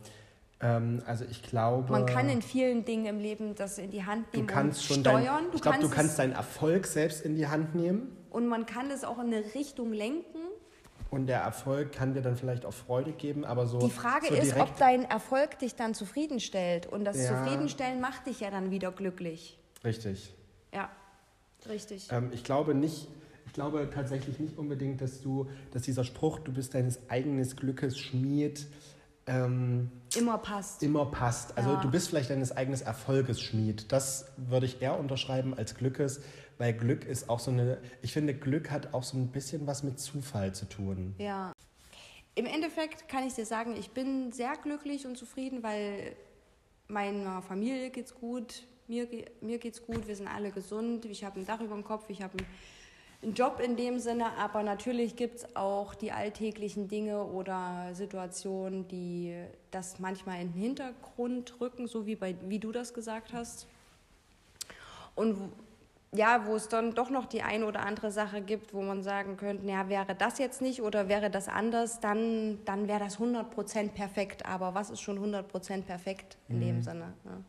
Speaker 1: Ähm, also ich glaube...
Speaker 2: Man kann in vielen Dingen im Leben das in die Hand nehmen
Speaker 1: du kannst schon steuern. Dein, ich glaube, du kannst deinen Erfolg selbst in die Hand nehmen.
Speaker 2: Und man kann es auch in eine Richtung lenken
Speaker 1: und der Erfolg kann dir dann vielleicht auch Freude geben, aber so.
Speaker 2: Die Frage
Speaker 1: so
Speaker 2: ist, ob dein Erfolg dich dann zufriedenstellt. Und das ja. Zufriedenstellen macht dich ja dann wieder glücklich.
Speaker 1: Richtig.
Speaker 2: Ja, richtig.
Speaker 1: Ähm, ich glaube nicht, ich glaube tatsächlich nicht unbedingt, dass du, dass dieser Spruch, du bist deines eigenen Glückes Schmied, ähm,
Speaker 2: immer passt.
Speaker 1: Immer passt. Also ja. du bist vielleicht deines eigenen Erfolges Schmied. Das würde ich eher unterschreiben als Glückes, weil Glück ist auch so eine, ich finde, Glück hat auch so ein bisschen was mit Zufall zu tun.
Speaker 2: Ja. Im Endeffekt kann ich dir sagen, ich bin sehr glücklich und zufrieden, weil meiner Familie geht's gut, mir, mir geht's gut, wir sind alle gesund, ich habe ein Dach über dem Kopf, ich habe einen Job in dem Sinne, aber natürlich gibt es auch die alltäglichen Dinge oder Situationen, die das manchmal in den Hintergrund rücken, so wie, bei, wie du das gesagt hast. Und ja, wo es dann doch noch die eine oder andere Sache gibt, wo man sagen könnte, ja, wäre das jetzt nicht oder wäre das anders, dann, dann wäre das 100% perfekt. Aber was ist schon 100% perfekt in mhm. dem Sinne? Ne?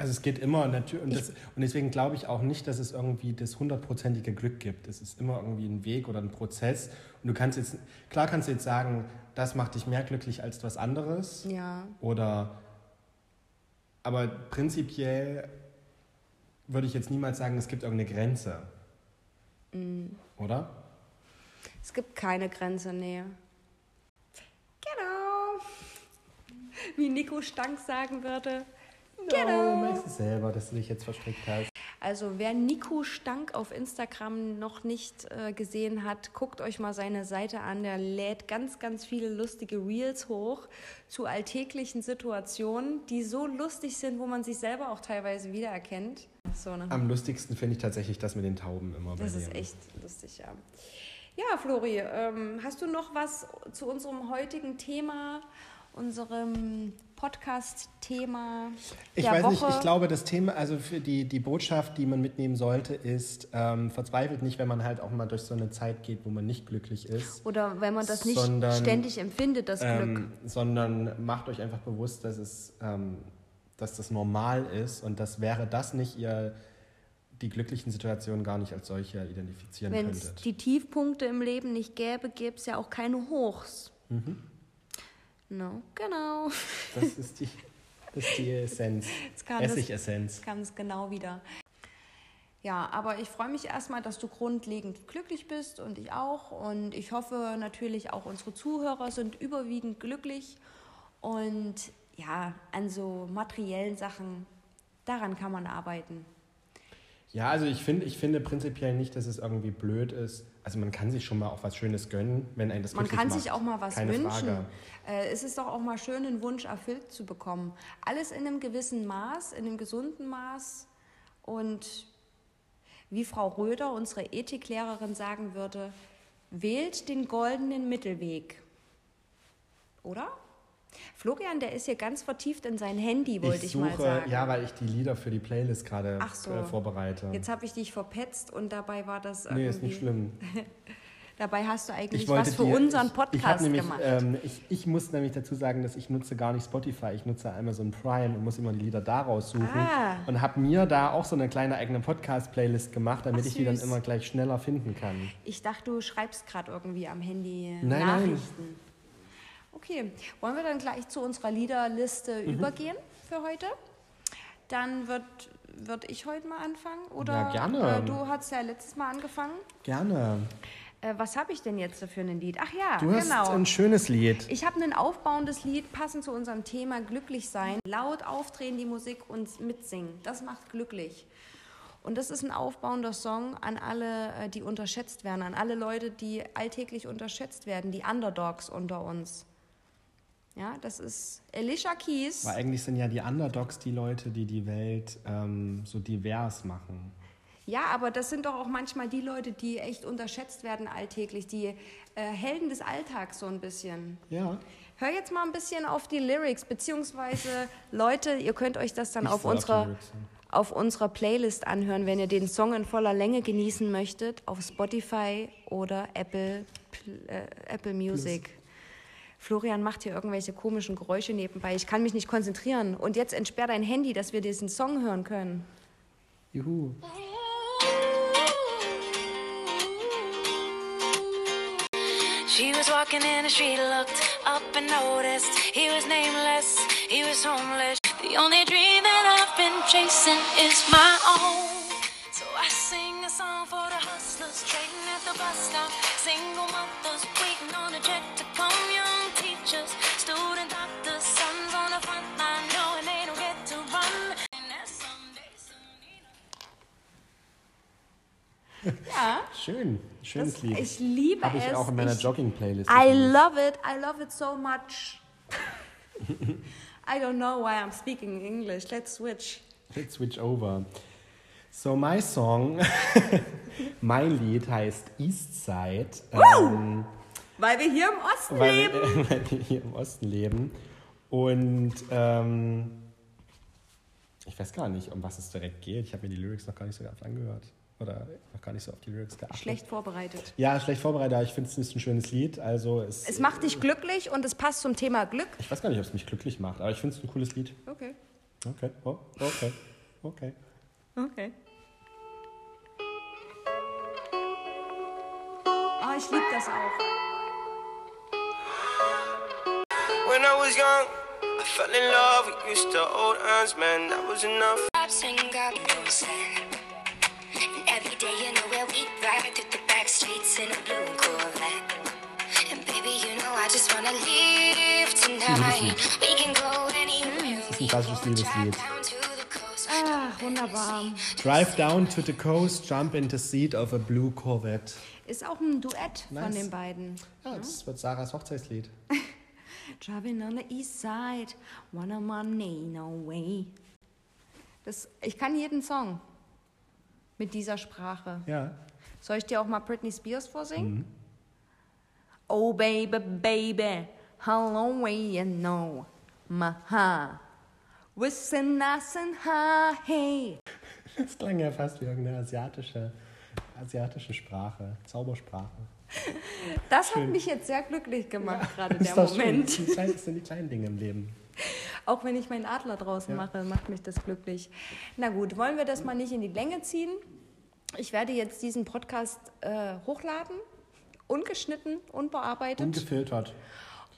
Speaker 1: Also es geht immer natürlich, und, und, deswegen glaube ich auch nicht, dass es irgendwie das hundertprozentige Glück gibt. Es ist immer irgendwie ein Weg oder ein Prozess. Und du kannst jetzt, klar kannst du jetzt sagen, das macht dich mehr glücklich als was anderes.
Speaker 2: Ja.
Speaker 1: Oder, aber prinzipiell würde ich jetzt niemals sagen, es gibt irgendeine Grenze. Mhm. Oder?
Speaker 2: Es gibt keine Grenze, nee. Genau. Wie Nico Stank sagen würde.
Speaker 1: Genau. Du merkst es selber, dass du dich jetzt verstrickt hast.
Speaker 2: Also wer Nico Stank auf Instagram noch nicht äh, gesehen hat, guckt euch mal seine Seite an. Der lädt ganz, ganz viele lustige Reels hoch zu alltäglichen Situationen, die so lustig sind, wo man sich selber auch teilweise wiedererkennt. So, ne?
Speaker 1: Am lustigsten finde ich tatsächlich das mit den Tauben immer bei
Speaker 2: Das ist echt lustig, ja. Ja, Flori, ähm, hast du noch was zu unserem heutigen Thema, unserem Podcast-Thema
Speaker 1: Ich weiß
Speaker 2: Woche?
Speaker 1: nicht, ich glaube, das Thema, also für die, die Botschaft, die man mitnehmen sollte, ist, ähm, verzweifelt nicht, wenn man halt auch mal durch so eine Zeit geht, wo man nicht glücklich ist.
Speaker 2: Oder wenn man das nicht
Speaker 1: Sondern,
Speaker 2: ständig empfindet, das Glück.
Speaker 1: Ähm, sondern macht euch einfach bewusst, dass es, ähm, dass das normal ist und das wäre das nicht ihr die glücklichen Situationen gar nicht als solche identifizieren
Speaker 2: Wenn es
Speaker 1: könntet.
Speaker 2: die Tiefpunkte im Leben nicht gäbe, gäbe es ja auch keine Hochs.
Speaker 1: Mhm.
Speaker 2: No, genau.
Speaker 1: Das ist die, das ist die Essenz.
Speaker 2: Jetzt kam
Speaker 1: Essigessenz.
Speaker 2: ganz genau wieder. Ja, aber ich freue mich erstmal, dass du grundlegend glücklich bist und ich auch. Und ich hoffe natürlich auch unsere Zuhörer sind überwiegend glücklich. Und ja, an so materiellen Sachen, daran kann man arbeiten.
Speaker 1: Ja, also ich finde, ich finde prinzipiell nicht, dass es irgendwie blöd ist. Also man kann sich schon mal auch was Schönes gönnen, wenn ein das
Speaker 2: Man kann
Speaker 1: macht.
Speaker 2: sich auch mal was
Speaker 1: Keine
Speaker 2: wünschen.
Speaker 1: Frage.
Speaker 2: Äh, es ist doch auch mal schön, einen Wunsch erfüllt zu bekommen. Alles in einem gewissen Maß, in einem gesunden Maß. Und wie Frau Röder, unsere Ethiklehrerin, sagen würde, wählt den goldenen Mittelweg. Oder? Florian, der ist hier ganz vertieft in sein Handy, wollte ich,
Speaker 1: suche,
Speaker 2: mal sagen.
Speaker 1: ja, weil ich die Lieder für die Playlist gerade
Speaker 2: Ach so.
Speaker 1: äh, vorbereite.
Speaker 2: Jetzt habe ich dich verpetzt und dabei war das
Speaker 1: nee, ist nicht
Speaker 2: irgendwie-
Speaker 1: schlimm.
Speaker 2: Dabei hast du eigentlich
Speaker 1: Ich
Speaker 2: was für
Speaker 1: dir-
Speaker 2: unseren
Speaker 1: ich, ich
Speaker 2: Podcast
Speaker 1: nämlich,
Speaker 2: gemacht.
Speaker 1: Ähm, ich, ich muss nämlich dazu sagen, dass ich nutze gar nicht Spotify, ich nutze Amazon Prime und muss immer die Lieder da raussuchen.
Speaker 2: Ah.
Speaker 1: Und habe mir da auch so eine kleine eigene Podcast-Playlist gemacht, damit
Speaker 2: Ach,
Speaker 1: ich die dann immer gleich schneller finden kann.
Speaker 2: Ich dachte, du schreibst gerade irgendwie am Handy
Speaker 1: Nein,
Speaker 2: Nachrichten. Okay, wollen wir dann gleich zu unserer Liederliste
Speaker 1: Mhm.
Speaker 2: übergehen für heute? Dann wird, wird ich heute mal anfangen. Oder
Speaker 1: Ja, gerne.
Speaker 2: Äh, du hast ja letztes Mal angefangen.
Speaker 1: Gerne.
Speaker 2: Äh, was habe ich denn jetzt für ein Lied? Ach ja,
Speaker 1: Du hast
Speaker 2: genau.
Speaker 1: ein schönes Lied.
Speaker 2: Ich habe ein aufbauendes Lied, passend zu unserem Thema glücklich sein. Laut aufdrehen die Musik und mitsingen. Das macht glücklich. Und das ist ein aufbauender Song an alle, äh, die unterschätzt werden, an alle Leute, die alltäglich unterschätzt werden, die Underdogs unter uns. Ja, das ist Alicia Keys.
Speaker 1: Weil eigentlich sind ja die Underdogs die Leute, die die Welt ähm, so divers machen.
Speaker 2: Ja, aber das sind doch auch manchmal die Leute, die echt unterschätzt werden alltäglich, die äh, Helden des Alltags so ein bisschen.
Speaker 1: Ja.
Speaker 2: Hör jetzt mal ein bisschen auf die Lyrics, beziehungsweise Leute, ihr könnt euch das dann
Speaker 1: Ich
Speaker 2: auf unserer, auf unserer Playlist anhören, wenn ihr den Song in voller Länge genießen möchtet, auf Spotify oder Apple, Pl- äh, Apple Music. Florian macht hier irgendwelche komischen Geräusche nebenbei. Ich kann mich nicht konzentrieren. Und jetzt entsperr dein Handy, dass wir diesen Song hören können.
Speaker 1: Juhu.
Speaker 3: She was walking in the street, looked up and noticed he was nameless, he was homeless. The only dream that I've been chasing is my own. So I sing a song for the hustlers, trading at the bus stop, single mothers
Speaker 2: Ja,
Speaker 1: Schön. Schönes
Speaker 2: das,
Speaker 1: Lied.
Speaker 2: ich liebe
Speaker 1: Habe ich
Speaker 2: es.
Speaker 1: auch in meiner
Speaker 2: Ich-
Speaker 1: Jogging-Playlist.
Speaker 2: I love it. I love it so much. I don't know why I'm speaking English. Let's switch.
Speaker 1: Let's switch over. So, my song, mein Lied heißt East Side. Ähm,
Speaker 2: Weil wir hier im Osten
Speaker 1: weil,
Speaker 2: leben.
Speaker 1: weil wir hier im Osten leben. Und ähm, ich weiß gar nicht, um was es direkt geht. Ich habe mir die Lyrics noch gar nicht so ganz angehört. Oder noch gar nicht so auf die Lyrics geachtet.
Speaker 2: Schlecht vorbereitet.
Speaker 1: Ja, schlecht vorbereitet, aber ich finde es ist ein schönes Lied. Also es,
Speaker 2: Es macht dich glücklich und es passt zum Thema Glück.
Speaker 1: ich weiß gar nicht, ob es mich glücklich macht, aber ich finde es ein cooles Lied.
Speaker 2: Okay.
Speaker 1: Okay, oh, okay, okay.
Speaker 2: Okay. Oh, ich liebe das auch.
Speaker 4: When I was young, I fell in love with used to old hands, man, that was enough.
Speaker 3: Can go anywhere.
Speaker 1: ist ein klassisches Liebeslied.
Speaker 2: Ach, wunderbar.
Speaker 1: Drive down to the coast, jump in the seat of a blue Corvette.
Speaker 2: Ist auch ein Duett von
Speaker 1: Nice.
Speaker 2: den beiden.
Speaker 1: Ja, das wird Sarahs Hochzeitslied.
Speaker 2: Driving on the east side, one on my no way. Das, ich kann jeden Song. Mit dieser Sprache.
Speaker 1: Ja.
Speaker 2: Soll ich dir auch mal Britney Spears vorsingen? Oh baby, baby, how long way you know my heart. Listen, listen, ha, hey.
Speaker 1: Das klang ja fast wie irgendeine asiatische, asiatische Sprache, Zaubersprache.
Speaker 2: Das hat mich jetzt sehr glücklich gemacht, gerade
Speaker 1: Ist
Speaker 2: der
Speaker 1: das schön.
Speaker 2: Moment.
Speaker 1: Kleinen- Das sind die kleinen Dinge im Leben.
Speaker 2: Auch wenn ich meinen Adler draußen
Speaker 1: Ja.
Speaker 2: mache, macht mich das glücklich. Na gut, wollen wir das mal nicht in die Länge ziehen? Ich werde jetzt diesen Podcast äh, hochladen, ungeschnitten, unbearbeitet.
Speaker 1: Ungefiltert.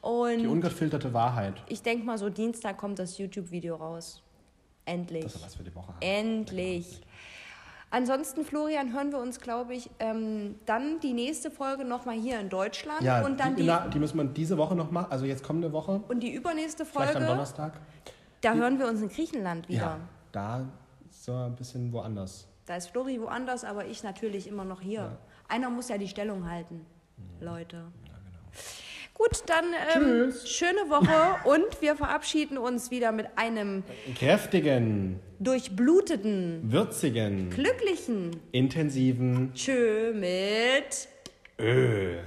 Speaker 1: Die
Speaker 2: Und
Speaker 1: ungefilterte Wahrheit.
Speaker 2: ich denke mal, so Dienstag kommt das YouTube-Video raus. Endlich.
Speaker 1: Das ist was für die Woche.
Speaker 2: Endlich. Ansonsten, Florian, hören wir uns, glaube ich, ähm, dann die nächste Folge nochmal hier in Deutschland.
Speaker 1: Ja,
Speaker 2: und dann
Speaker 1: die,
Speaker 2: die,
Speaker 1: na, die müssen wir diese Woche noch machen, also jetzt kommende Woche,
Speaker 2: und die übernächste
Speaker 1: vielleicht am
Speaker 2: Folge,
Speaker 1: Donnerstag.
Speaker 2: da hören wir uns in Griechenland wieder.
Speaker 1: Ja, da ist er ein bisschen woanders.
Speaker 2: Da ist Flori woanders, aber ich natürlich immer noch hier. Einer muss ja die Stellung halten, Leute. Gut, dann ähm, schöne Woche und wir verabschieden uns wieder mit einem
Speaker 1: Kräftigen,
Speaker 2: durchbluteten,
Speaker 1: würzigen,
Speaker 2: glücklichen
Speaker 1: intensiven
Speaker 2: Tschö mit
Speaker 1: Ö.
Speaker 2: Ö.